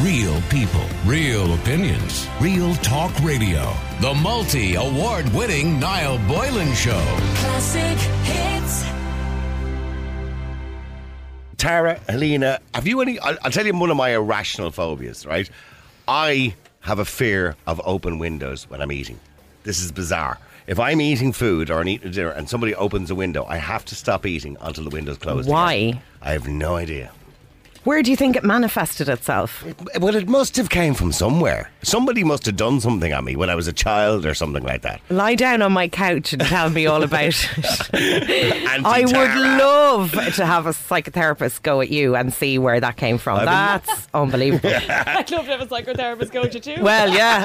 Real people, real opinions, real talk radio. The multi award winning Niall Boylan Show. Classic hits. Tara, Helena, have you any? I'll, I'll tell you one of my irrational phobias, right? I have a fear of open windows when I'm eating. This is bizarre. If I'm eating food or I'm eating dinner and somebody opens a window, I have to stop eating until the window's closed. Why? again. I have no idea. Where do you think it manifested itself? Well, it must have came from somewhere. Somebody must have done something on me when I was a child or something like that. Lie down on my couch and tell me all about it. I would love to have a psychotherapist go at you and see where that came from. I've been- That's unbelievable. I'd love to have a psychotherapist go to you too. well, yeah,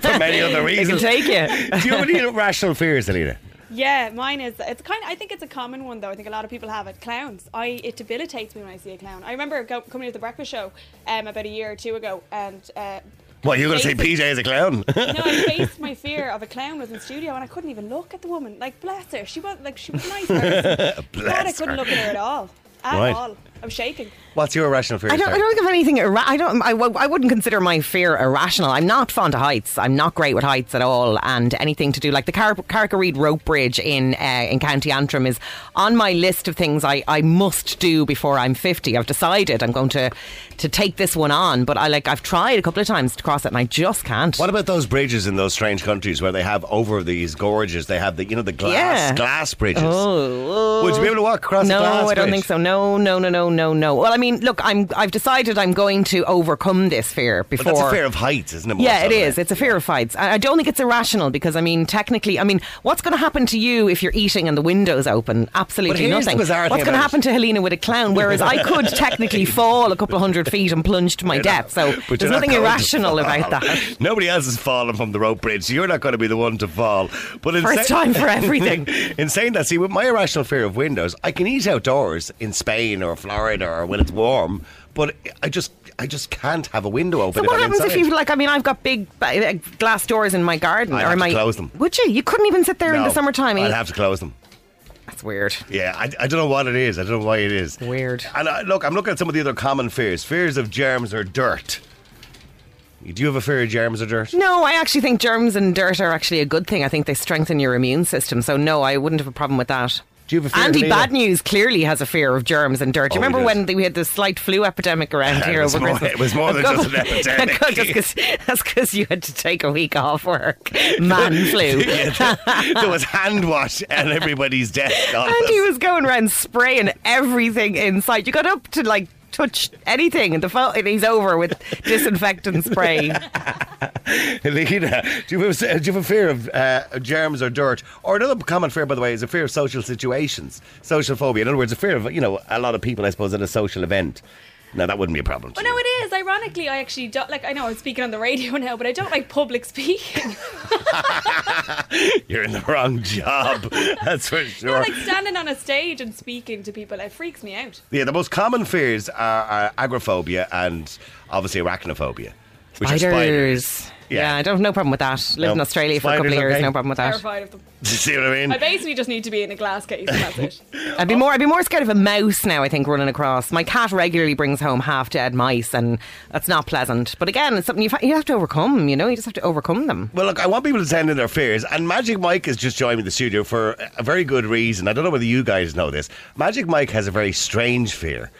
for many other they can reasons. take you. Do you have any irrational fears, Helena? Yeah, mine is. It's kind. I think it's a common one though. I think a lot of people have it. Clowns. I it debilitates me when I see a clown. I remember go, coming to the breakfast show um, about a year or two ago, and uh, What, you're going to say PJ is a clown? no, I faced my fear of a clown was in studio, and I couldn't even look at the woman. Like, bless her, she was like she was nice person. God, I couldn't her. look at her at all. At Right. all. I was shaking. What's your irrational fear? I don't, I don't have anything. Irra- I don't. I, w- I wouldn't consider my fear irrational. I'm not fond of heights. I'm not great with heights at all. And anything to do like the Car- Carrick-a-Reid rope bridge in uh, in County Antrim is on my list of things I, I must do before I'm 50. I've decided I'm going to to take this one on. But I like I've tried a couple of times to cross it and I just can't. What about those bridges in those strange countries where they have over these gorges? They have the you know the glass Yeah. glass bridges. Oh, Would you be able to walk across No, a glass I don't bridge? think so. No, no, no, no, no, no. No. Well, I mean, look, I'm I've decided I'm going to overcome this fear But before. that's a fear of heights, isn't it? Yeah, it is. it. It's a fear of heights. I don't think it's irrational because I mean, technically, I mean, what's going to happen to you if you're eating and the window's open? Absolutely nothing. What's going to happen to Helena with a clown? Whereas I could technically fall a couple of hundred feet and plunge to my You're death. not- So there's nothing irrational about that. Nobody else is falling from the rope bridge, so you're not going to be the one to fall. But in First sa- time for everything. in saying that, see, with my irrational fear of windows, I can eat outdoors in Spain or Florida or when it's warm, but I just, I just can't have a window open. So what happens if you like? I mean, I've got big uh, glass doors in my garden, I'd or have my to close them. Would you? You couldn't even sit there in No, the summertime. I'd have to close them. That's weird. Yeah, I, I don't know what it is. I don't know why it is. Weird. And uh, look, I'm looking at some of the other common fears. Fears of germs or dirt. Do you have a fear of germs or dirt? No, I actually think germs and dirt are actually a good thing. I think they strengthen your immune system. So no, I wouldn't have a problem with that. Do you have a fear, Andy? Bad News clearly has a fear of germs and dirt. Do you Oh, he remember does. when we had the slight flu epidemic around It here was over more- Christmas? it was more than just an epidemic. Just 'cause- that's because you had to take a week off work. Man flu. Yeah, there, there was hand wash at everybody's desk. on And he was going around spraying everything inside. You got up to like touch anything, and the phone, he's over with disinfectant spray. Helena, do you, have, a- do you have a fear of uh, germs or dirt? Or another common fear, by the way, is a fear of social situations, social phobia. In other words, a fear of you know a lot of people, I suppose, at a social event. Now that wouldn't be a problem. to Well, no, it is. Ironically, I actually don't like. I know I'm speaking on the radio now, but I don't like public speaking. You're in the wrong job. That's for sure. no, sure. like standing on a stage and speaking to people, it freaks me out. Yeah, the most common fears are, are agoraphobia and obviously arachnophobia. Which are spiders. Spiders. Yeah. Yeah. I don't have no problem with that. Lived in No. Australia for a couple of Spiders, years, okay. no problem with that. Terrified of them. Do you see what I mean? I basically just need to be in a glass case. And that's it. I'd be more I'd be more scared of a mouse now, I think, running across. My cat regularly brings home half dead mice and that's not pleasant. But again, it's something you you have to overcome, you know, you just have to overcome them. Well, look, I want people to send in their fears, and Magic Mike has just joined me in the studio for a very good reason. I don't know whether you guys know this. Magic Mike has a very strange fear.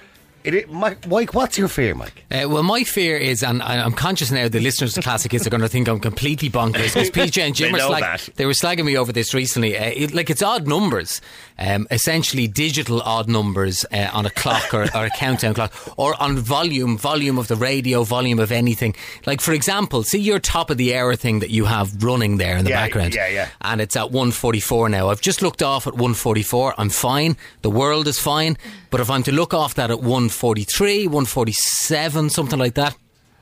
It, Mike, Mike, what's your fear, Mike? Uh, well, my fear is, and I'm conscious now, the listeners of Classic Hits are going to think I'm completely bonkers because PJ and Jim They were slag- they were slagging me over this recently. Uh, it, like it's odd numbers, um, essentially digital odd numbers uh, on a clock or, or a countdown clock, or on volume, volume of the radio, volume of anything. Like for example, see your top of the hour thing that you have running there in the Yeah, background, yeah, yeah. and it's at 144 now. I've just looked off at 144. I'm fine. The world is fine. But if I'm to look off that at 143, 147, something like that,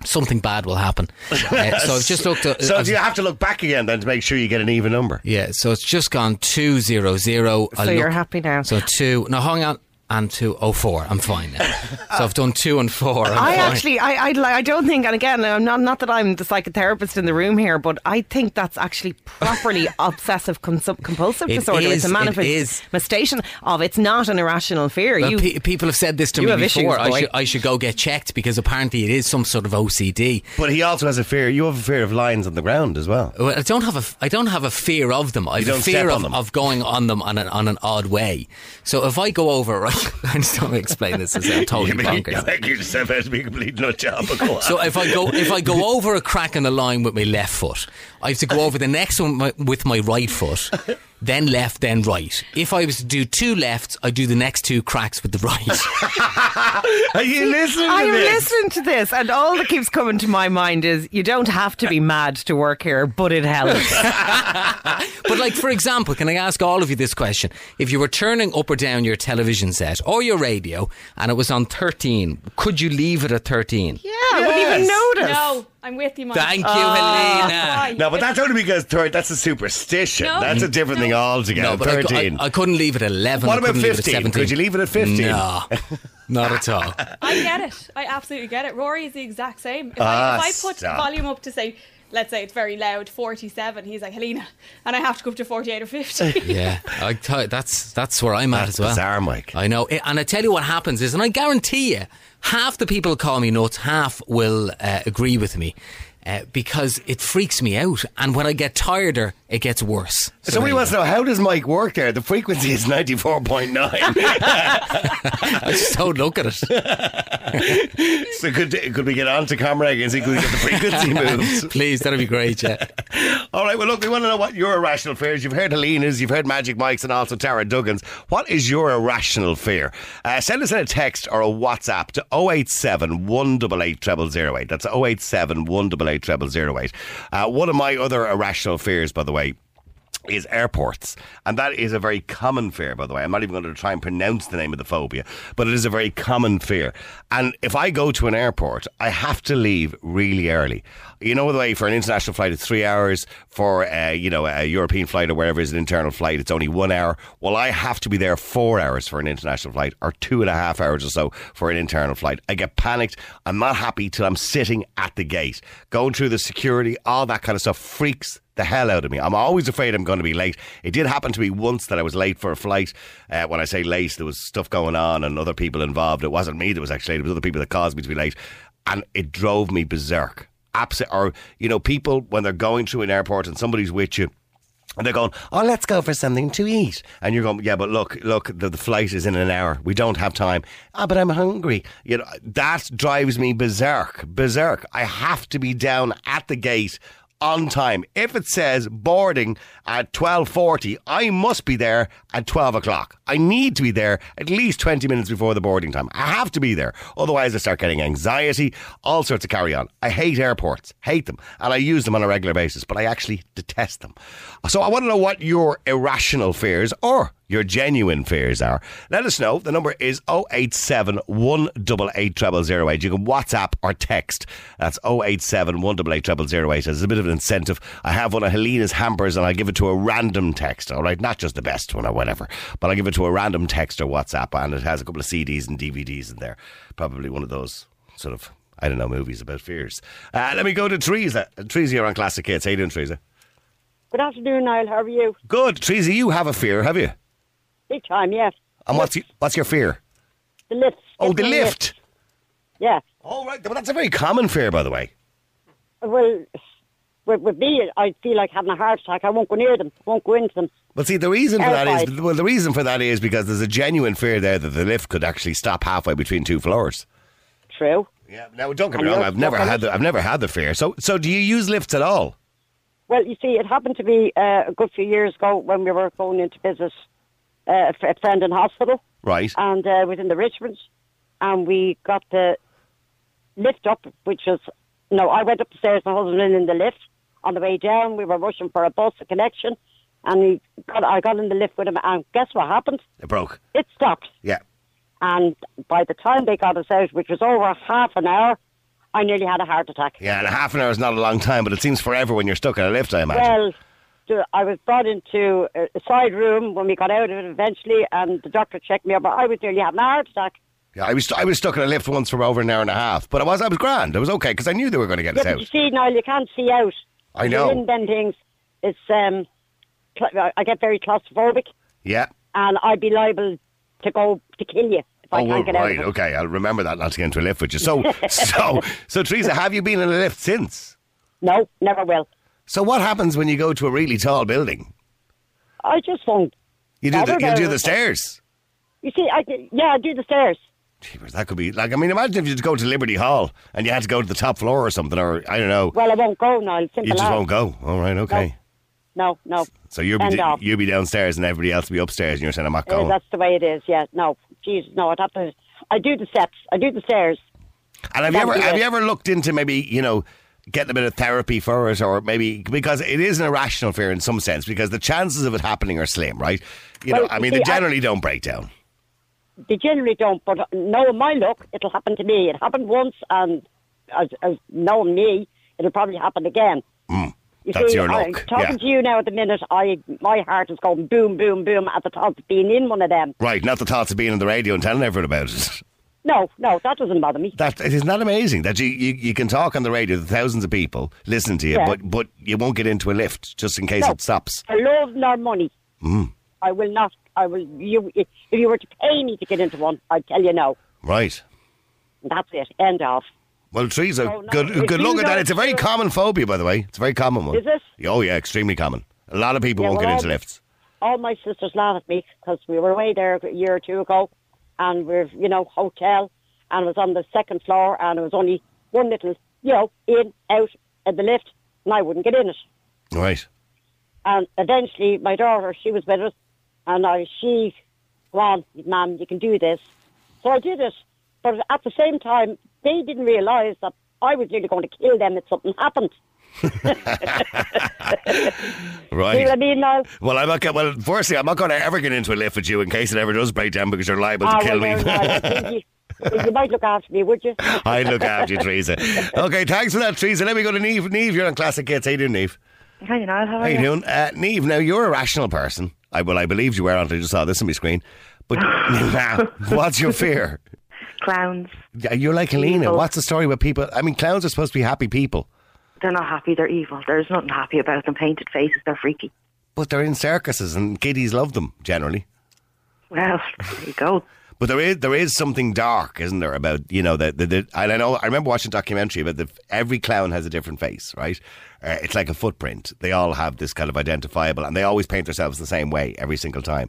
something bad will happen. Uh, so I've just looked at. So I've- you have to look back again then to make sure you get an even number? yeah, so it's just gone 200. So So you're happy now. So two. Now hang on. And to oh four. I'm fine now. so I've done two and four. I'm I fine. actually, I, I, I don't think, and again, I'm not, not that I'm the psychotherapist in the room here, but I think that's actually properly obsessive compulsive It disorder. is, it's a it is. manifestation of it's not an irrational fear. Well, you, pe- people have said this to you me have before. issues, I should I should go get checked because apparently it is some sort of OCD. But he also has a fear. You have a fear of lions on the ground as well. Well, I don't have a f- I don't have a fear of them. I have don't a fear step on of, them. of going on them on an, on an odd way. So if I go over, right, I just don't explain this as I'm totally bonkers. Like you just about to be a complete nut job. but go. So if I go if I go over a crack in the line with my left foot, I have to go over the next one with my right foot, then left, then right. If I was to do two lefts, I do the next two cracks with the right. Are you listening to I'm this? listening to this, and all that keeps coming to my mind is you don't have to be mad to work here, but it helps. but like for example, can I ask all of you this question? If you were turning up or down your television set or your radio and it was on 13, could you leave it at 13? Yeah, I wouldn't even notice. No, I'm with you, Mike. Thank you, Why? Helena. No, but that's only because third. That's a superstition. No. That's a different thing altogether. No, but I, Thirteen. I, I couldn't leave it at 11. what I about couldn't leave it at fifteen? 17. Could you leave it at fifteen? No, not at all. I get it. I absolutely get it. Rory is the exact same. If, Ah, I, if I put stop. volume up to say, let's say it's very loud, 47, he's like, Helena, and I have to go up to 48 or 50. Yeah, I tell you, that's that's where I'm at as well. bizarre, Mike. I know, and I tell you what happens is, and I guarantee you, half the people who call me nuts, half will uh, agree with me. Uh, because it freaks me out, and when I get tireder, it gets worse. Somebody wants to know how does Mike work there? The frequency is ninety four point nine. I just don't look at it. So could could we get on to ComReg and see could we get the frequency moves? Please, that'd be great. Yeah. All right. Well, look, we want to know what your irrational fears. You've heard Helena's, you've heard Magic Mike's, and also Tara Duggan's. What is your irrational fear? Uh, send us in a text or a WhatsApp to 087 188 0008. That's 087 188 0008. Uh, one of my other irrational fears, by the way, is airports. And that is a very common fear, by the way. I'm not even going to try and pronounce the name of the phobia, but it is a very common fear. And if I go to an airport, I have to leave really early. You know the way for an international flight, it's three hours. For, uh, you know, a European flight or wherever is an internal flight, it's only one hour. Well, I have to be there four hours for an international flight or two and a half hours or so for an internal flight. I get panicked. I'm not happy till I'm sitting at the gate. Going through the security, all that kind of stuff freaks the hell out of me. I'm always afraid I'm going to be late. It did happen to me once that I was late for a flight. Uh, when I say late, there was stuff going on and other people involved. It wasn't me that was actually late. It was other people that caused me to be late. And it drove me berserk. Abs- or, you know, people, when they're going through an airport and somebody's with you, and they're going, oh, let's go for something to eat. And you're going, yeah, but look, look, the, the flight is in an hour. We don't have time. Ah, but I'm hungry. You know, that drives me berserk, berserk. I have to be down at the gate on time. If it says boarding at 12.40, I must be there at 12 o'clock. I need to be there at least 20 minutes before the boarding time. I have to be there. Otherwise, I start getting anxiety, all sorts of carry on. I hate airports, hate them, and I use them on a regular basis, but I actually detest them. So I want to know what your irrational fears or your genuine fears are. Let us know. The number is 087 188 0008. You can WhatsApp or text. That's 087 188 0008. As a bit of an incentive, I have one of Helena's hampers and I give it to a random text, all right? Not just the best one or whatever, but I give it to a random text or WhatsApp and it has a couple of CDs and DVDs in there. Probably one of those sort of, I don't know, movies about fears. Uh, let me go to Teresa. Teresa, you're on Classic Hits. How you doing, Teresa? Good afternoon, Niall. How are you? Good. Teresa, you have a fear, have you? Big time, yes. And what's, your, what's your fear? The lift. Oh, the lift. Yeah. Oh, right. Well, that's a very common fear, by the way. Well, with, with me, I feel like having a heart attack. I won't go near them. won't go into them. Well, see, the reason for that is Terrified. well, the reason for that is because there's a genuine fear there that the lift could actually stop halfway between two floors. True. Yeah. Now, don't get me And wrong. you're- I've never had the, I've never had the fear. So, so do you use lifts at all? Well, you see, it happened to me uh, a good few years ago when we were going in to visit uh, a friend in hospital, Right. and uh, was in the Richmond, and we got the lift up, which was no. I went up the stairs, my husband in, in the lift. On the way down, we were rushing for a bus, a connection, and he got. I got in the lift with him, and guess what happened? It broke. It stopped. Yeah. And by the time they got us out, which was over half an hour, I nearly had a heart attack. Yeah, and a half an hour is not a long time, but it seems forever when you're stuck in a lift. I imagine. Well, to, I was brought into a side room when we got out of it eventually, and the doctor checked me up. But I was nearly having a heart attack. Yeah, I was I was stuck in a lift once for over an hour and a half, but I was I was grand. I was okay because I knew they were going to get Yeah, us out. you see, Niall, you can't see out. I know. in them things, it's um, I get very claustrophobic, Yeah. and I'd be liable to go to kill you if I oh, can't well, get out. right. of it. Okay, I'll remember that not to get into a lift with you. So, so, so, Teresa, have you been in a lift since? No, never will. So, what happens when you go to a really tall building? I just won't. You do the you do the stairs. You see, I yeah, I do the stairs. Jeepers, that could be like I mean, imagine if you just go to Liberty Hall and you had to go to the top floor or something, or I don't know. Well, I won't go, Niall. Simple You just won't go. All right, okay. No, no. So you'll be you'll be downstairs and everybody else will be upstairs, and you're saying I'm not going. that's the way it is. Yeah. No. Jesus, no. I'd have to. I do the steps. I do the stairs. And have you ever have it. you ever looked into maybe you know getting a bit of therapy for it, or maybe because it is an irrational fear in some sense, because the chances of it happening are slim, right? You know, I mean, see, they I- generally don't break down. They generally don't, but knowing my luck, it'll happen to me. It happened once, and as, as knowing me, it'll probably happen again. You Mm, that's see, your I- luck, talking yeah. to you now at the minute, I my heart is going boom, boom, boom at the thought of being in one of them. Right, not the thoughts of being on the radio and telling everyone about it. No, no, that doesn't bother me. That it is not amazing that you, you, you can talk on the radio to thousands of people listen to you, Yeah. but but you won't get into a lift just in case No. it stops. For love nor money, Mm. I will not. I will. You, if you were to pay me to get into one, I'd tell you no. Right. That's it. End of. Well, Teresa, No, no, good if good luck at that. It's a very common phobia, by the way. It's a very common one. Is it? Oh yeah, extremely common. A lot of people Yeah, won't well, get into lifts. all my sisters laugh at me because we were away there a year or two ago, and we're you know hotel, and it was on the second floor, and it was only one little you know in out at the lift, and I wouldn't get in it. Right. And eventually, my daughter, she was with us, and I she, go on, ma'am, you can do this. So I did it, but at the same time, they didn't realise that I was really going to kill them if something happened. See Right. what I mean now? Well, I'm not. Get, well, firstly, I'm not going to ever get into a lift with you in case it ever does break down because you're liable to Ah, kill well, me. there, now, I you, you might look after me, would you? I'd look after you, Teresa. Okay, thanks for that, Teresa. Let me go to Neve. Neve, you're on Classic Hits. How you doing, Neve? Hi, Niall. How are you? How you you? doing? Uh, Neve, now you're a rational person. I Well, I believed you were until I just saw this on my screen. But now, what's your fear? Clowns. You're like Helena. Evil. What's the story with people? I mean, clowns are supposed to be happy people, They're not happy. They're evil. There's nothing happy about them. Painted faces. They're freaky. but they're in circuses and kiddies love them generally. Well, there you go. But there is there is something dark, isn't there, about you know the the, the and I know I remember watching a documentary about the every clown has a different face, right? Uh, it's like a footprint. They all have this kind of identifiable, and they always paint themselves the same way every single time.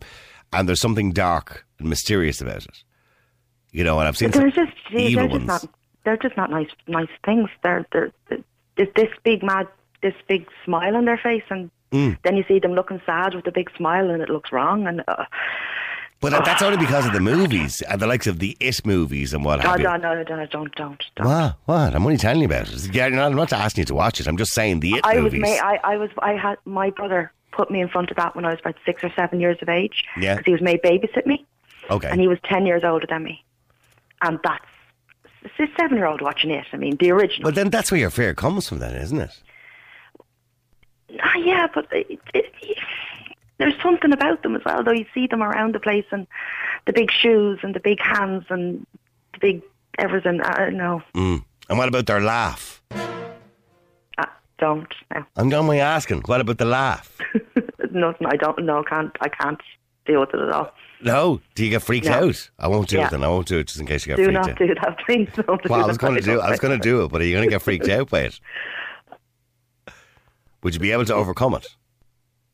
And there's something dark and mysterious about it, you know. And I've seen They're just evil they're just ones. not. They're just not nice. Nice things. They're they're. There's this big mad, this big smile on their face, and Mm. then you see them looking sad with a big smile, and it looks wrong. And uh, But that- that's only because of the movies and the likes of the It movies and what have you. no, no, no, no, don't, don't, don't. What? What? I'm only telling you about it. Yeah, I'm not asking you to watch it. I'm just saying the It I was, movies. ma- I, I was, I had my brother put me in front of that when I was about six or seven years of age. Yeah. because he was made babysit me. okay. and he was 10 years older than me. And that's it's a seven year old watching it. I mean, the original. well, then that's where your fear comes from, then, isn't it? Ah, yeah, but it, it, there's something about them as well, though. You see them around the place and the big shoes and the big hands and the big everything. I no, Mm. And what about their laugh? uh, don't. No. I'm only asking. What about the laugh? Nothing. I don't know. Can't. I can't deal with it at all. No. Do you get freaked No. out? I won't do Yeah. it then. I won't do it just in case you get Do freaked out. do not do that, please. Don't do Well, I was going to do. I was going to do it, but are you going to get freaked out by it? Would you be able to overcome it?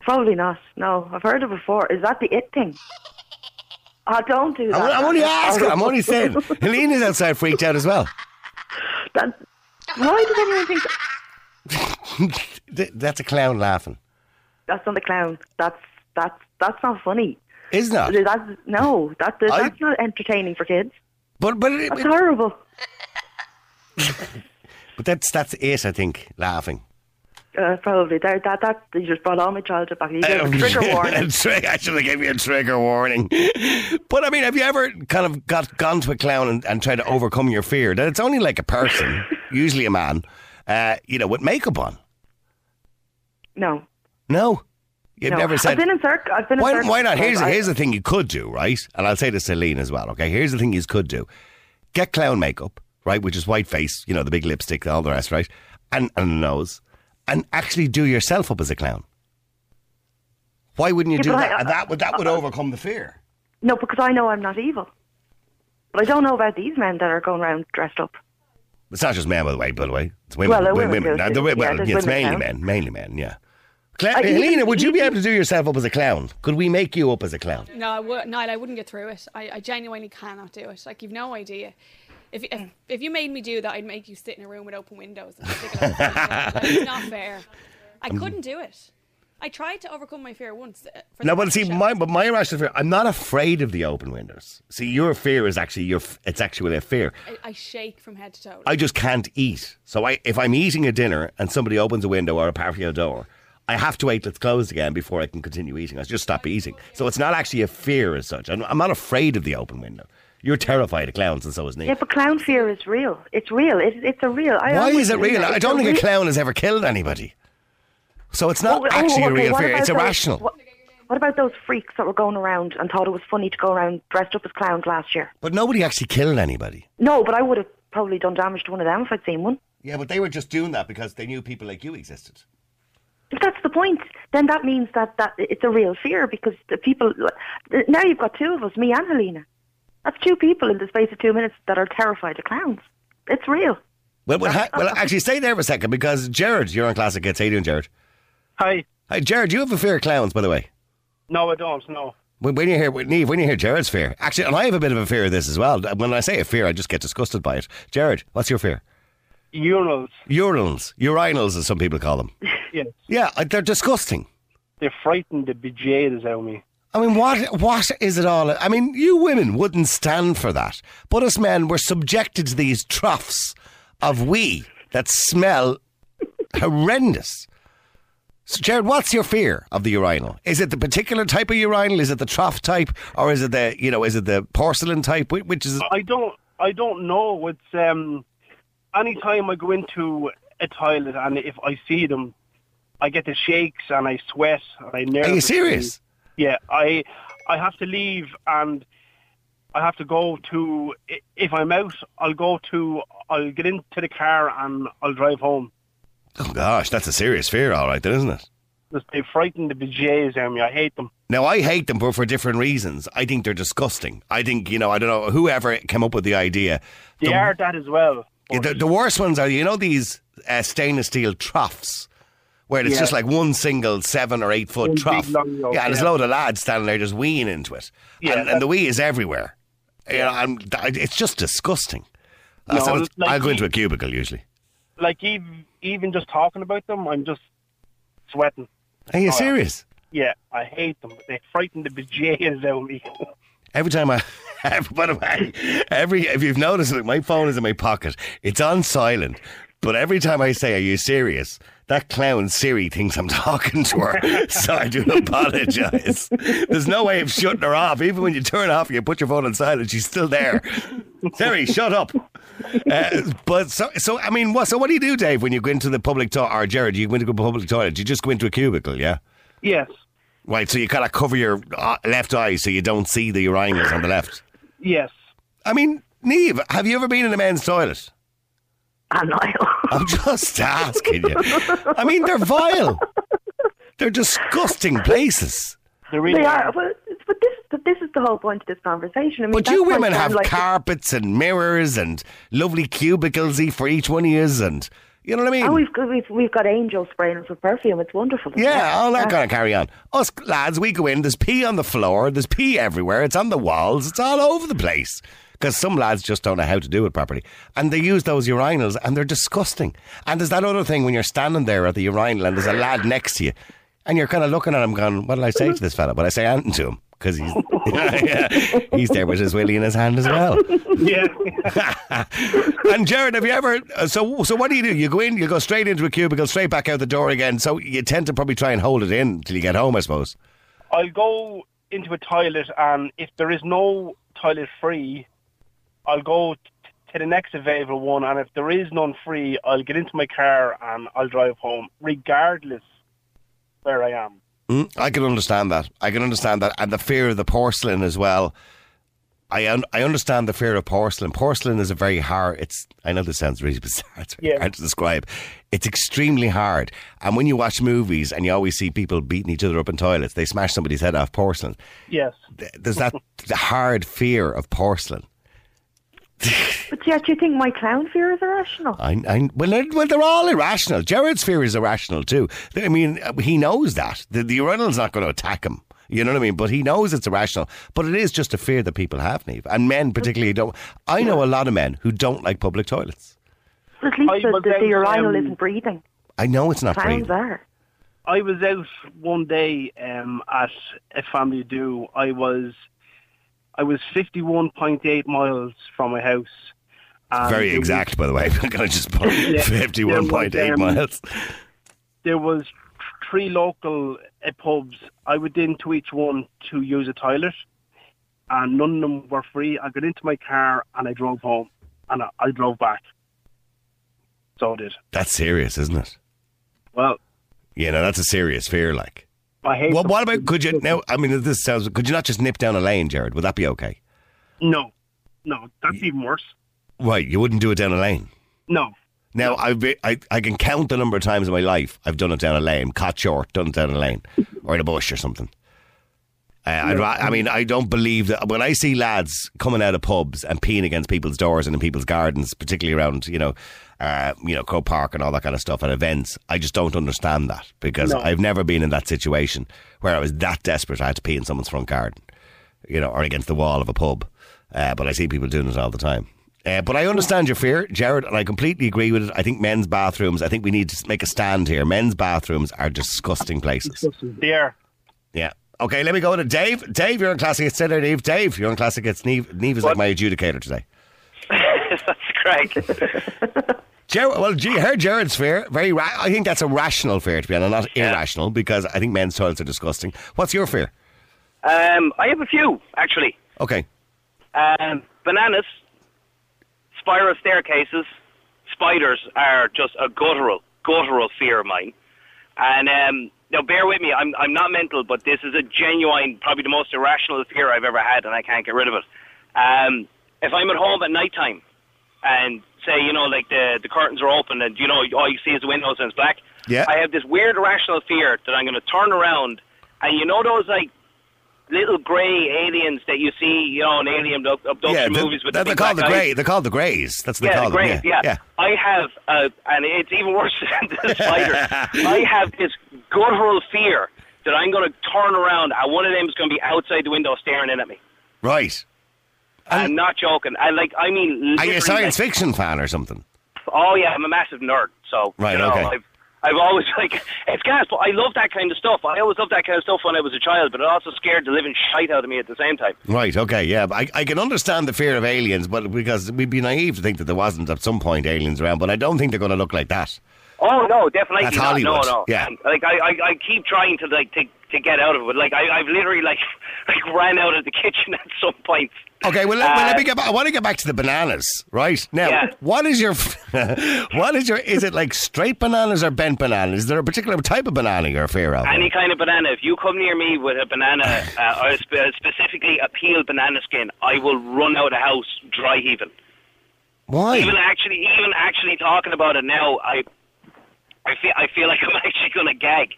Probably not. No, I've heard it before. Is that the it thing? Oh, don't do that. I'm, I'm only asking. I'm only saying. Helena's outside freaked out as well. That, why does anyone think that? That's a clown laughing. That's not the clown. That's that's that's not funny. Isn't it? That's no. That, that's I- not entertaining for kids. But but it, That's horrible. but that's that's it. I think laughing. Uh, probably that that that you just brought all my childhood back. You gave a trigger warning. Tri- I should have given you a trigger warning. But I mean, have you ever kind of got gone to a clown and, and tried to overcome your fear that it's only like a person, usually a man, uh, you know, with makeup on? No, No, You've No. never said. I've been in circ. I've been in why, circus why not? Here's, here's the thing you could do, right? And I'll say to Celine as well, okay? Here's the thing you could do. Get clown makeup, right? Which is white face, you know, the big lipstick, all the rest, right? And, and a nose. And actually do yourself up as a clown. Why wouldn't you Yeah, do that? I- And that would, that would uh, uh, overcome the fear. No, because I know I'm not evil. But I don't know about these men that are going around dressed up. It's not just men, by the way, by the way. It's women. Well, women. women Now, uh, the wi- Yeah, well, yeah, it's mainly men. Mainly men, yeah. Cla- even- Helena, would you be able to do yourself up as a clown? Could we make you up as a clown? No, I would, Niall, I wouldn't get through it. I, I genuinely cannot do it. Like you've no idea. If, if if you made me do that, I'd make you sit in a room with open windows. And stick it out the window. Like, it's not fair. I couldn't do it. I tried to overcome my fear once. uh, For No, but see, show. my but my irrational fear. I'm not afraid of the open windows. See, your fear is actually your. It's actually a fear. I, I shake from head to toe. I just can't eat. So I, if I'm eating a dinner and somebody opens a window or a patio door, I have to wait till it's closed again before I can continue eating. I just stop eating. So it's not actually a fear as such. I'm, I'm not afraid of the open window. You're terrified of clowns, and so is Nick. Yeah, but clown fear is real. It's real. It, it's a real. I Why is it real? I don't think a real- clown has ever killed anybody. So it's not Oh, oh, actually a real what fear. It's those- irrational. What, what about those freaks that were going around and thought it was funny to go around dressed up as clowns last year? But nobody actually killed anybody. No, but I would have probably done damage to one of them if I'd seen one. Yeah, but they were just doing that because they knew people like you existed. If that's the point, then that means that, that it's a real fear because the people. Now you've got two of us, me and Helena. That's two people in the space of two minutes that are terrified of clowns. It's real. Well, well, ha- well, actually, stay there for a second because Jared, you're on Classic Hits. How you doing, Jared? Hi. Hi, Jared. You have a fear of clowns, by the way. No, I don't. No. When, when you hear when, Neve, when you hear Jared's fear, actually, and I have a bit of a fear of this as well. When I say a fear, I just get disgusted by it. Jared, what's your fear? Urinals. Urinals, urinals, as some people call them. Yes. Yeah, uh, they're disgusting. They frighten the bejesus out of me. I mean, what what is it all? I mean, you women wouldn't stand for that, but us men were subjected to these troughs of wee that smell horrendous. So, Jared, what's your fear of the urinal? Is it the particular type of urinal? Is it the trough type, or is it the you know is it the porcelain type? Which is I don't. I don't know. It's um. Anytime I go into a toilet and if I see them, I get the shakes and I sweat and I nervous. are you serious? Yeah, I I have to leave and I have to go to. If I'm out, I'll go to. I'll get into the car and I'll drive home. Oh gosh, that's a serious fear, all right, then, isn't it? They frighten the bejesus out of me. I hate them. Now, I hate them, but for different reasons. I think they're disgusting. I think, you know, I don't know, whoever came up with the idea. They the, are that as well. Yeah, the, the worst ones are, you know, these uh, stainless steel troughs where it's Yeah. just like one single seven or eight foot One trough. yeah, and there's a load of lads standing there just weeing into it. Yeah, and, and the wee is everywhere. You know, and it's just disgusting. No, so like I'll go into a cubicle usually. Like even even just talking about them, I'm just sweating. Are you Oh, serious? Yeah, I hate them. They frighten the bejesus out of me. Every time I, by the way, every if you've noticed it, my phone is in my pocket. It's on silent, but every time I say, "Are you serious?" That clown Siri thinks I'm talking to her, so I do apologise. There's no way of shutting her off. Even when you turn off, you put your phone on silent, she's still there. Siri, shut up. Uh, but so, so I mean, what? So what do you do, Dave, when you go into the public toilet? Or Jared, you go into a public toilet? You just go into a cubicle, yeah? yes, Right. So you kind of cover your uh, left eye so you don't see the urinals on the left. yes. I mean, Neve, have you ever been in a men's toilet? And Niall. I'm just asking you. I mean, they're vile. They're disgusting places. They're really They are. are, but, but this but this is the whole point of this conversation. I mean, But you women have like carpets and mirrors and lovely cubicles e- for each one of yous, and you know what I mean? Oh, we've got we've, we've got angels spraying us with perfume. It's wonderful. yeah, all that Yeah. kind of carry on. Us lads, we go in, there's pee on the floor, there's pee everywhere, it's on the walls, it's all over the place. Because some lads just don't know how to do it properly. And they use those urinals and they're disgusting. And there's that other thing when you're standing there at the urinal and there's a lad next to you and you're kind of looking at him going, what did I say to this fella? But I say anything to him because he's, yeah, he's there with his willy in his hand as well. Yeah. and Jared, have you ever? uh, So, so what do you do? You go in, you go straight into a cubicle, straight back out the door again. So you tend to probably try and hold it in till you get home, I suppose. I'll go into a toilet, and if there is no toilet free, I'll go t- to the next available one. And if there is none free, I'll get into my car and I'll drive home, regardless where I am. Mm, I can understand that. I can understand that, and the fear of the porcelain as well. I un- I understand the fear of porcelain. Porcelain is a very hard. It's I know this sounds really bizarre. It's Yeah. hard to describe. It's extremely hard. And when you watch movies and you always see people beating each other up in toilets, they smash somebody's head off porcelain. Yes. Th- There's that hard fear of porcelain. But yet, you think my clown fear is irrational? I, I, well, they're, well, they're all irrational. Jared's fear is irrational too. I mean, he knows that the, the urinal's not going to attack him. You know what I mean? But he knows it's irrational. But it is just a fear that people have, Neve, and men particularly don't. I know a lot of men who don't like public toilets. But at least I the, the, the urinal um, isn't breathing. I know it's not Clowns breathing. are. I was out one day um, at a family do. I was I was fifty one point eight miles from my house. Very there was- exact, by the way. I'm going to just put Yeah. fifty-one point eight um, miles. There was three local uh, pubs. I went into each one to use a toilet, and none of them were free. I got into my car and I drove home, and I, I drove back. So I did. That's serious, isn't it? Well, You know, that's a serious fear. Like, I hate. well, what about? Could you now? I mean, this sounds. Could you not just nip down a lane, Jared? Would that be okay? No, no, that's even worse. Right, you wouldn't do it down a lane. No, Now, I've been, I, I can count the number of times in my life I've done it down a lane, caught short, done it down a lane, or in a bush or something. Uh, I mean, I don't believe that when I see lads coming out of pubs and peeing against people's doors and in people's gardens, particularly around, you know, uh, you know, Croke Park and all that kind of stuff at events, I just don't understand that because No. I've never been in that situation where I was that desperate I had to pee in someone's front garden, you know, or against the wall of a pub. Uh, but I see people doing it all the time. Uh, but I understand your fear, Jared, and I completely agree with it. I think men's bathrooms, I think we need to make a stand here. Men's bathrooms are disgusting places. there. Yeah. Okay, let me go to Dave. Dave, you're on Classic Hits. Stay there, Dave. Dave, you're on Classic It's Neve, Neve is like my adjudicator today. That's great. Jared, well, gee, heard Jared's fear. Very, ra- I think that's a rational fear to be honest, not irrational, because I think men's toilets are disgusting. What's your fear? Um, I have a few actually. Okay. Um, bananas, spiral staircases, spiders are just a guttural, guttural fear of mine. And um, now, bear with me. I'm I'm not mental, but this is a genuine, probably the most irrational fear I've ever had, and I can't get rid of it. Um, if I'm at home at night time, and say you know like the the curtains are open, and you know all you see is the windows and it's black. Yeah. I have this weird irrational fear that I'm going to turn around, and you know those like little grey aliens that you see, you know, in alien abduc- abduction Yeah, the- movies with they're, the they're called the grey. They're called the greys. That's what they Yeah, call the them. greys, yeah. yeah. I have, uh, and it's even worse than the spider. I have this guttural fear that I'm going to turn around and one of them is going to be outside the window staring in at me. Right. I'm not joking. I like, I mean, Are you a science like- fiction fan or something? Oh yeah, I'm a massive nerd. So Right, you know, okay. I've, I've always like it's gas, but I love that kind of stuff. I always loved that kind of stuff when I was a child, but it also scared the living shite out of me at the same time. Right, okay, yeah. I, I can understand the fear of aliens, but because we'd be naive to think that there wasn't at some point aliens around, but I don't think they're going to look like that. Oh no, definitely That's not. Hollywood, No, no. yeah. And, like I, I, I keep trying to like to, to get out of it. Like I, I've literally like like ran out of the kitchen at some point. Okay, well, let, well, let Uh, me get back. I want to get back to the bananas, right? Now, Yeah. what is your, what is your, is it like straight bananas or bent bananas? Is there a particular type of banana you're fear of? Any kind of banana. If you come near me with a banana, uh, or spe- specifically a peeled banana skin, I will run out of the house dry heaving. Why? Even actually, even actually talking about it now, I, I feel, I feel like I'm actually going to gag.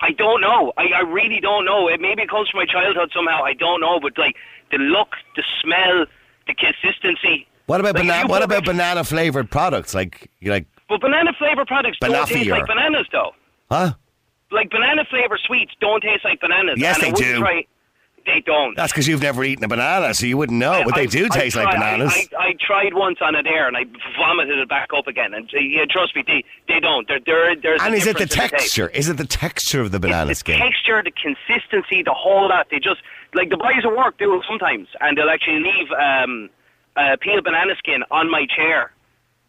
I don't know. I, I really don't know. It maybe it comes from my childhood somehow. I don't know, but like the look, the smell, the consistency. What about Like, banana? What about banana flavored products? Like, you like, But banana flavored products don't taste like bananas, though. huh? Like banana flavored sweets don't taste like bananas. Yes, and they do. Try, they don't. That's because you've never eaten a banana, so you wouldn't know. But they I- do I taste like tried- bananas. I, I, I tried once on it there, and I vomited it back up again. And yeah, trust me, they they don't. They're, they're, there's and is it the difference in taste. texture? Is it the texture of the banana the skin? texture, the consistency, the whole lot. They just like the boys at work do it sometimes, and they'll actually leave um, a peeled banana skin on my chair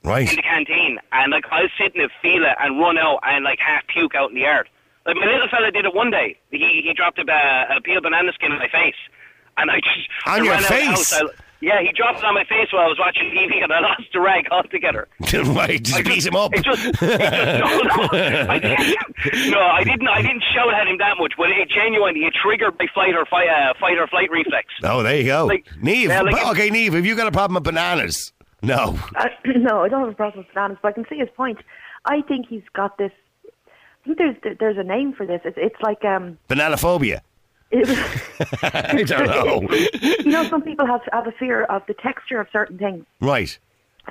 Right. in the canteen, and like I'll sit in it, feel it, and run out and like half puke out in the yard. Like my little fella did it one day. He he dropped a, a peeled banana skin in my face, and I just On I your ran out of the face? I, Yeah, he dropped it on my face while I was watching TV, and I lost the rag altogether. right, just beat him up. It just, it just no, no, I didn't, no, I didn't. I didn't shout at him that much, but it genuinely it triggered my fight or fight, uh, fight or flight reflex. Oh, there you go. Like- Neve. yeah, like- okay, Neve, have you got a problem with bananas? No. Uh, no, I don't have a problem with bananas, but I can see his point. I think he's got this. I think there's there's a name for this. It's, it's like um. Bananophobia. It, I don't know. you know, some people have have a fear of the texture of certain things. right.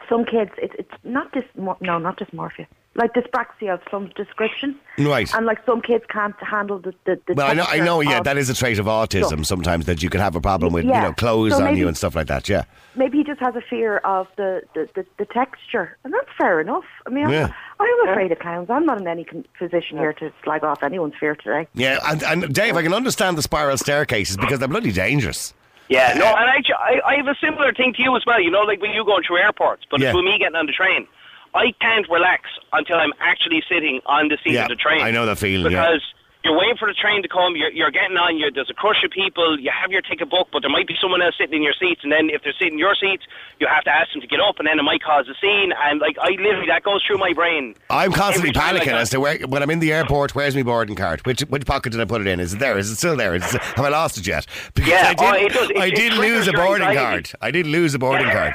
Some kids, it's it's not dys no, not dysmorphia, like dyspraxia of some description. Right. And like some kids can't handle the the. the Well, I know, I know. Yeah, that is a trait of autism. So- sometimes that you can have a problem with, you know, clothes So on maybe- you and stuff like that. Yeah. maybe he just has a fear of the, the, the, the texture, and that's fair enough. I mean, Yeah. I'm, I'm afraid of clowns. I'm not in any position here to slag off anyone's fear today. Yeah, and, and Dave, I can understand the spiral staircases because they're bloody dangerous. Yeah, no, and I, I, I have a similar thing to you as well. You know, like when you going through airports, but Yeah. it's with me getting on the train. I can't relax until I'm actually sitting on the seat Yeah, of the train. I know that feeling, yeah. Because you're waiting for the train to come, you're, you're getting on, you there's a crush of people, you have your ticket booked, but there might be someone else sitting in your seats, and then if they're sitting in your seats, you have to ask them to get up, and then it might cause a scene, and like I literally that goes through my brain. I'm constantly I panicking as to where, when I'm in the airport, where's my boarding card? Which which pocket did I put it in? Is it there? Is it still there? Is it, have I lost it yet? Because Yeah, I oh, did, it does. It- I did lose a boarding anxiety. card. I did lose a boarding card.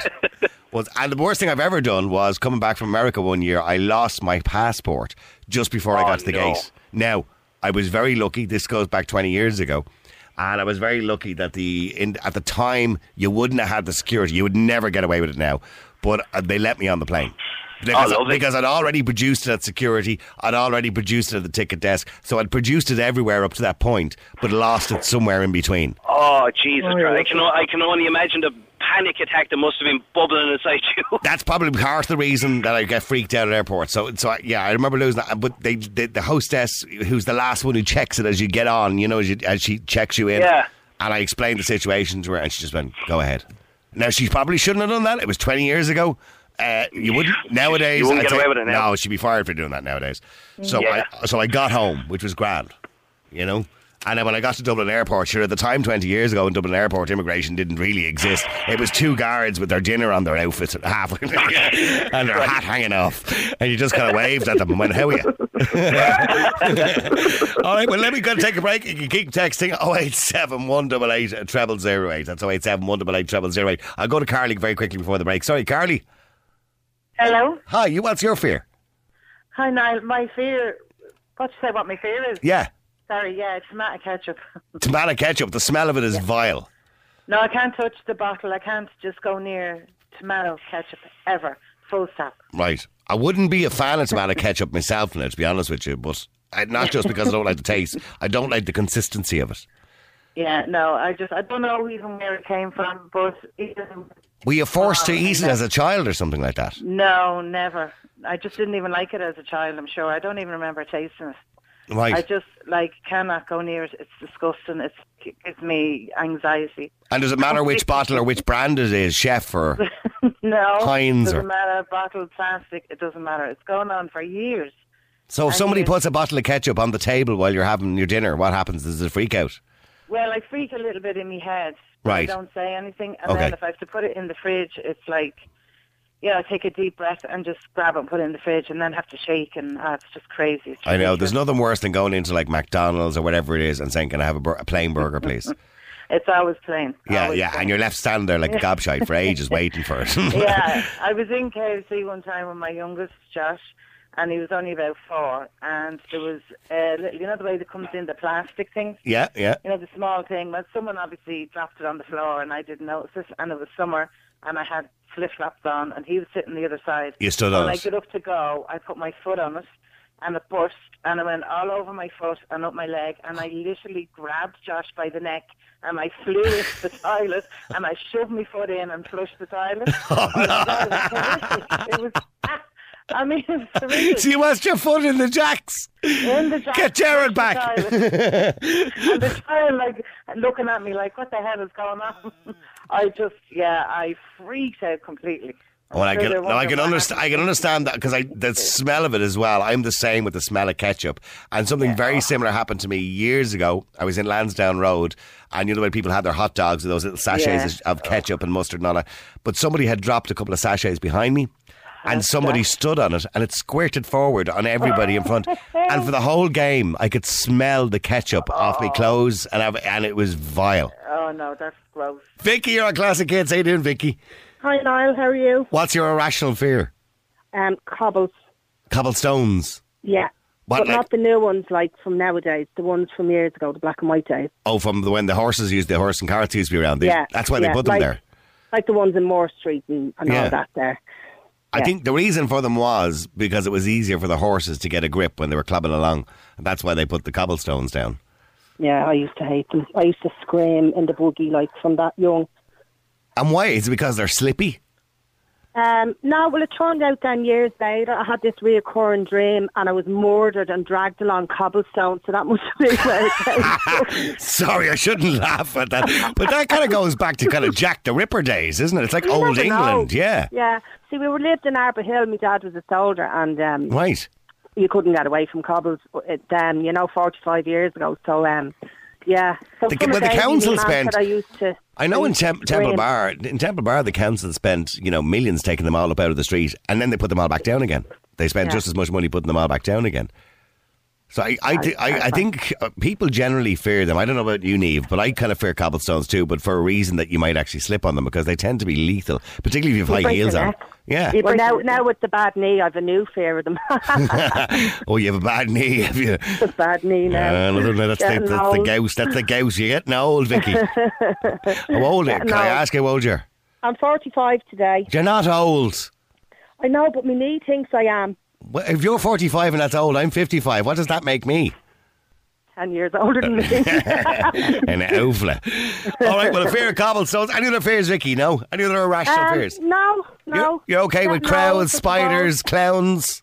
Was, and the worst thing I've ever done was coming back from America one year. I lost my passport just before I Oh, got to the no. gate. Now I was very lucky. This goes back 20 years ago. And I was very lucky that the in, at the time you wouldn't have had the security. You would never get away with it now. But uh, they let me on the plane. Because, lovely. because I'd already produced it at security, I'd already produced it at the ticket desk, so I'd produced it everywhere up to that point, but lost it somewhere in between. Oh Jesus Oh, Christ! I can o- I can only imagine the panic attack that must have been bubbling inside you. That's probably part of the reason that I get freaked out at airports. So, so I, yeah, I remember losing that. But they, they, the hostess, who's the last one who checks it as you get on, you know, as, you, as she checks you in. Yeah. And I explained the situation to her, and she just went, "Go ahead." Now she probably shouldn't have done that. It was twenty years ago. Uh, you wouldn't nowadays. You wouldn't get away with it now. No, she'd be fired for doing that nowadays. So, Yeah. I, so I got home, which was grand, you know. And then when I got to Dublin Airport, sure, at the time, 20 years ago in Dublin Airport, immigration didn't really exist. It was two guards with their dinner on their outfits at half and their hat hanging off. And you just kind of waved at them and went, how are you? All right, well, let me go take a break. You can keep texting 087 188 treble 08. That's 087 188 treble 08. I'll go to Carly very quickly before the break. Sorry, Carly. Hello. Hi, you. what's your fear? Hi, Niall. My fear. What you say? What my fear is? Yeah, Sorry. Yeah, tomato ketchup. tomato ketchup. The smell of it is vile. no, I can't touch the bottle. I can't just go near tomato ketchup ever. Full stop. Right. I wouldn't be a fan of tomato ketchup myself now, to be honest with you, but not just because I don't like the taste, I don't like the consistency of it. Yeah. No, I just I don't know even where it came from, but even, Were you forced to Oh, eat it as a child or something like that? no, never. I just didn't even like it as a child. I'm sure. I don't even remember tasting it. Right. I just like cannot go near it. It's disgusting. It's, it gives me anxiety. and does it matter which bottle or which brand it is, chef or. No, Heinz doesn't or- matter. Bottled plastic, it doesn't matter. It's going on for years. So if somebody puts a bottle of ketchup on the table while you're having your dinner, what happens? Does it freak out? Well, I freak a little bit in my head. Right. I don't say anything, and Okay. then if I have to put it in the fridge, it's like, yeah, I take a deep breath and just grab it and put it in the fridge, and then have to shake, and uh, it's just crazy. It's I know. There's nothing worse than going into like McDonald's or whatever it is and saying, Can I have a, bur- a plain burger, please? It's always plain. yeah, always yeah. plain. And you're left standing there like a gobshite for ages waiting for it. yeah, I was in KFC one time with my youngest, Josh, and he was only about four, and there was, uh, little- you know, the way that comes in the plastic things. yeah, yeah. you know, the small thing. Well, someone obviously dropped it on the floor, and I didn't notice it. And it was summer, and I had flip flops on, and he was sitting the other side. You stood and on When I it. got up to go, I put my foot on it, and it burst, and it went all over my foot and up my leg, and I literally grabbed Josh by the neck. And I flew into the toilet, and I shoved my foot in and flushed the toilet. Oh, no. It was, I mean, it was surreal. So you lost your foot in the jacks. In the Get Jared back. and the child like looking at me like, what the hell is going on? I just, yeah, I freaked out completely. Well, I can, no, I can understand. I can understand that because I the smell of it as well. I'm the same with the smell of ketchup, and something very oh. similar happened to me years ago. I was in Lansdowne Road, and you know when people had their hot dogs with those little sachets Yeah. of oh. ketchup and mustard and all that. But somebody had dropped a couple of sachets behind me. And somebody stood on it, and it squirted forward on everybody in front. And for the whole game, I could smell the ketchup off my clothes, and I, and it was vile. Oh no, that's gross. Vicky, you're a Classic kid. How you doing, Vicky? Hi Niall, how are you? What's your irrational fear? Um, cobbles, Cobblestones. yeah. What, but like- not the new ones like from nowadays, the ones from years ago, the black and white days. Oh, from the, when the horses used the horse and carts used to be around. They- yeah. That's why yeah, they put them like, there. Like the ones in Moore Street and, and Yeah. all that there. I think the reason for them was because it was easier for the horses to get a grip when they were clubbing along. And that's why they put the cobblestones down. Yeah, I used to hate them. I used to scream in the buggy like from that young. And why? Is it because they're slippy? Um, no, well, it turned out then years later, I had this reoccurring dream and I was murdered and dragged along cobblestone, so that must have been where. Sorry, I shouldn't laugh at that. But that kind of goes back to kind of Jack the Ripper days, isn't it? It's like You old never know. England, yeah. Yeah. See, we were lived in Arbour Hill. My dad was a soldier, and um, Right. you couldn't get away from cobbles uh, then, you know, 45 years ago. So, um, yeah. So The- well, the council spent- I used to. I know in Tem- Temple. Bar, in Temple Bar, the council spent you know millions taking them all up out of the street, and then they put them all back down again. They spent Yeah. just as much money putting them all back down again. So I, I, thi- I, I think uh, people generally fear them. I don't know about you, Neve, but I kind of fear cobblestones too. But for a reason that you might actually slip on them because they tend to be lethal, particularly if you have You high heels on. neck. Yeah. Well, now, now with the bad knee, I've a new fear of them. oh, you have a bad knee. Have you? the bad knee now. Uh, no, no, that's, the, Getting that's the old. gouse. That's the gouse. You're getting old, Vicky. How old are you? Getting Can I old. ask how old you're? I'm 45 today. You're not old. I know, but my knee thinks I am Well, If you're 45 and that's old, I'm 55. What does that make me? 10 years older than me. An outfla. All right, well, a fear of cobblestones. Any other fears, Vicky? No? Any other irrational Um, fears? No, no. You're, you're okay with crowds, spiders, clowns?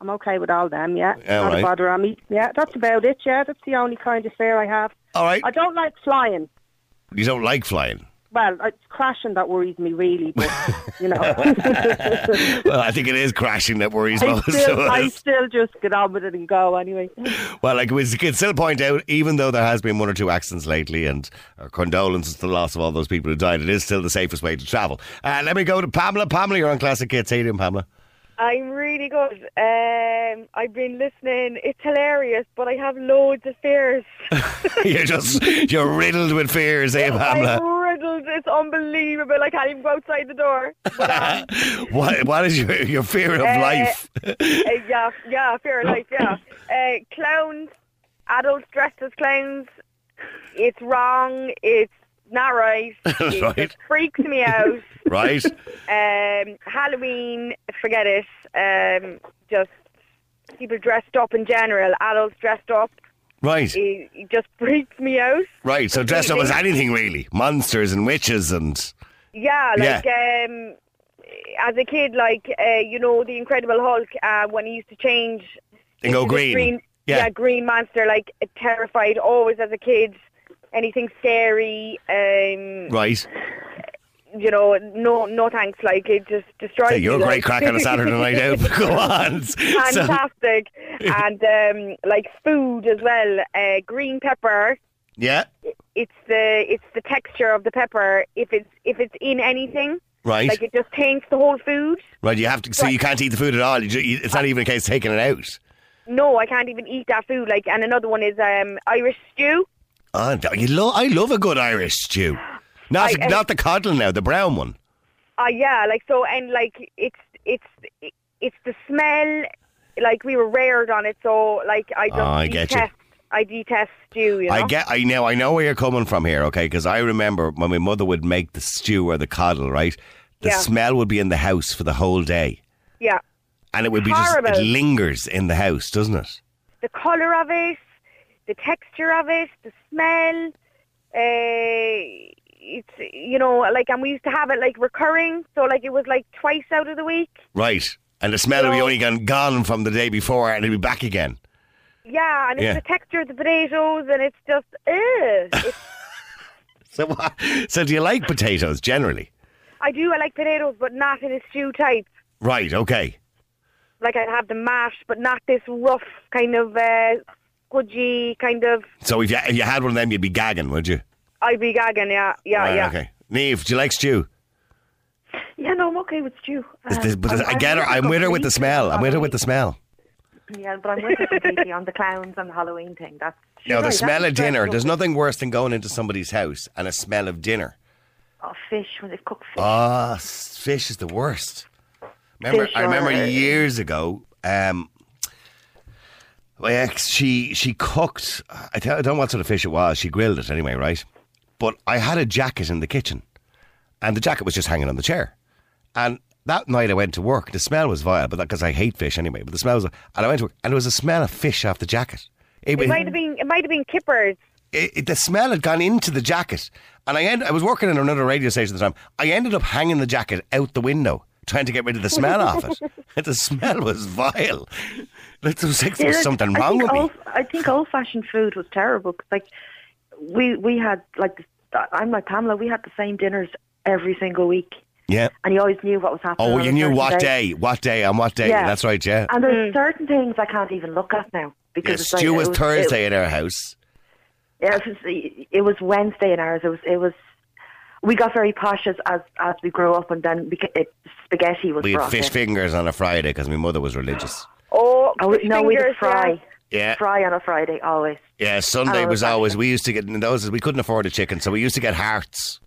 I'm okay with all them, yeah. All Not right. a bother on me. Yeah, that's about it, yeah. That's the only kind of fear I have. All right. I don't like flying. You don't like flying. Well, it's crashing that worries me, really, but, you know. well, I think it is crashing that worries I most of still, I still just get on with it and go anyway. Well, like we can still point out, even though there has been one or two accidents lately, and our condolences to the loss of all those people who died, it is still the safest way to travel. Uh, let me go to Pamela. Pamela, you're on Classic Hits. How you doing, Pamela? I'm really good. Um, I've been listening. It's hilarious, but I have loads of fears. you're just you're riddled with fears, eh, I'm Pamela? It's unbelievable. I can't even go outside the door. what what is your your fear of Uh, life? Uh, yeah, yeah, fear of life. Yeah, uh, clowns, adults dressed as clowns. It's wrong. It's not right. It Right. freaks me out. right? Um, Halloween, forget it. Um, just people dressed up in general, adults dressed up. Right. It, it just freaks me out. Right. So dressed up as anything really, monsters and witches and Yeah, like um, as a kid, like uh, you know, the Incredible Hulk uh, when he used to change. And go this green. Yeah. yeah, green monster. Like terrified always as a kid. Anything scary. Um, right. You know, no, no thanks. Like it just destroys. Hey, you're me, great like. crack on a Saturday night out. Go on. So- Fantastic, and um, like food as well. Uh, green pepper. yeah. It's the it's the texture of the pepper. If it's if it's in anything, Right. like it just taints the whole food. Right. You have to. So you can't eat the food at all. You ju- you- it's not even a case of taking it out. No, I can't even eat that food. Like, and another one is um, Irish stew. Oh, you lo- I love a good Irish stew. Not I- not the coddle now, the brown one. Uh, yeah, like so, and like it's it's it's the smell. Like we were reared on it, so like I just Oh, I get you. detest. I detest stew. You know. I get. I know. I know where you're coming from here. Okay, because I remember when my mother would make the stew or the coddle. Right, the Yeah. smell would be in the house for the whole day, Yeah, and it would be just it lingers in the house, doesn't it? the color of it, the texture of it, the smell. Uh, it's you know like, and we used to have it like recurring. So like it was like twice out of the week. Right, and the smell would be No. only gone gone from the day before, and it'd be back again. Yeah, and it's the texture of the potatoes, and it's just ugh. It's So, what, so do you like potatoes generally? I do. I like potatoes, but not in a stew type. Right. Okay. Like I'd have the mash but not this rough kind of uh, squidgy kind of. So if you if you had one of them, you'd be gagging, would you? I'd be gagging. Yeah, yeah, Right, yeah. Okay. Neve, do you like stew? Yeah, no, I'm okay with stew. Is this- Um, but I'm- I get her. I'm with her with the smell. I'm with her with the smell. Yeah, but I'm with you completely on the clowns and the Halloween thing. That's know, the right, smell of dinner. There's nothing worse than going into somebody's house and a smell of dinner. Oh, fish when they've cooked fish. Ah, fish is the worst. Remember, Fish I remember or- years ago. Um, my ex, she she cooked. I, tell, I don't know what sort of fish it was. She grilled it anyway, right? But I had a jacket in the kitchen, and the jacket was just hanging on the chair. And that night I went to work. The smell was vile, but because I hate fish anyway. But the smell was, and I went to work, and there was a smell of fish off the jacket. It, It might have been. It might have been kippers. it, it- the smell had gone into the jacket, and I end, I was working in another radio station at the time. I ended up hanging the jacket out the window, trying to get rid of the smell off it. The smell was vile. There was, like, there was something I wrong with me. old, I think old-fashioned food was terrible. like we we had like I'm like Pamela. We had the same dinners every single week, Yeah. and you always knew what was happening. Oh, you knew what day, what day, on what day. Yeah. That's right. Yeah. And there's mm. certain things I can't even look at now because Yeah, it's like, stew it was was- Thursday It, in our house. yeah, it was, it was Wednesday in ours. It was it was. We got very posh as as, as we grew up, and then beca- it, spaghetti was We had fish in. fingers on a Friday because my mother was religious. Oh, Oh, no, we did fingers, fry. Yeah. Fry on a Friday always. Yeah, Sunday was okay. always. We used to get in those. We couldn't afford a chicken, so we used to get hearts.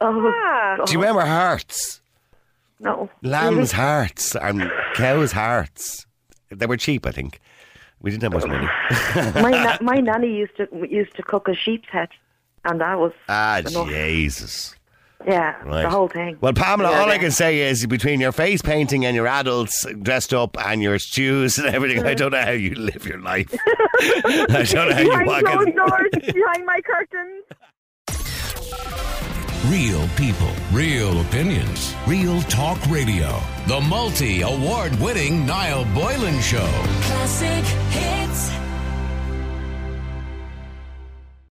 Oh, Ah. Do you remember hearts? no. Lamb's hearts and cow's hearts. They were cheap, I think. We didn't have much money. my na- my nanny used to used to cook a sheep's head, and that was ah, enough. Jesus. Yeah, Right. the whole thing. Well, Pamela, Yeah, all I can say is between your face painting and your adults dressed up and your stews and everything, I don't know how you live your life. I don't know how you Behind walk closed in. doors, behind my curtains. Real people, real opinions, real talk radio. The multi award winning Niall Boylan Show. Classic hits.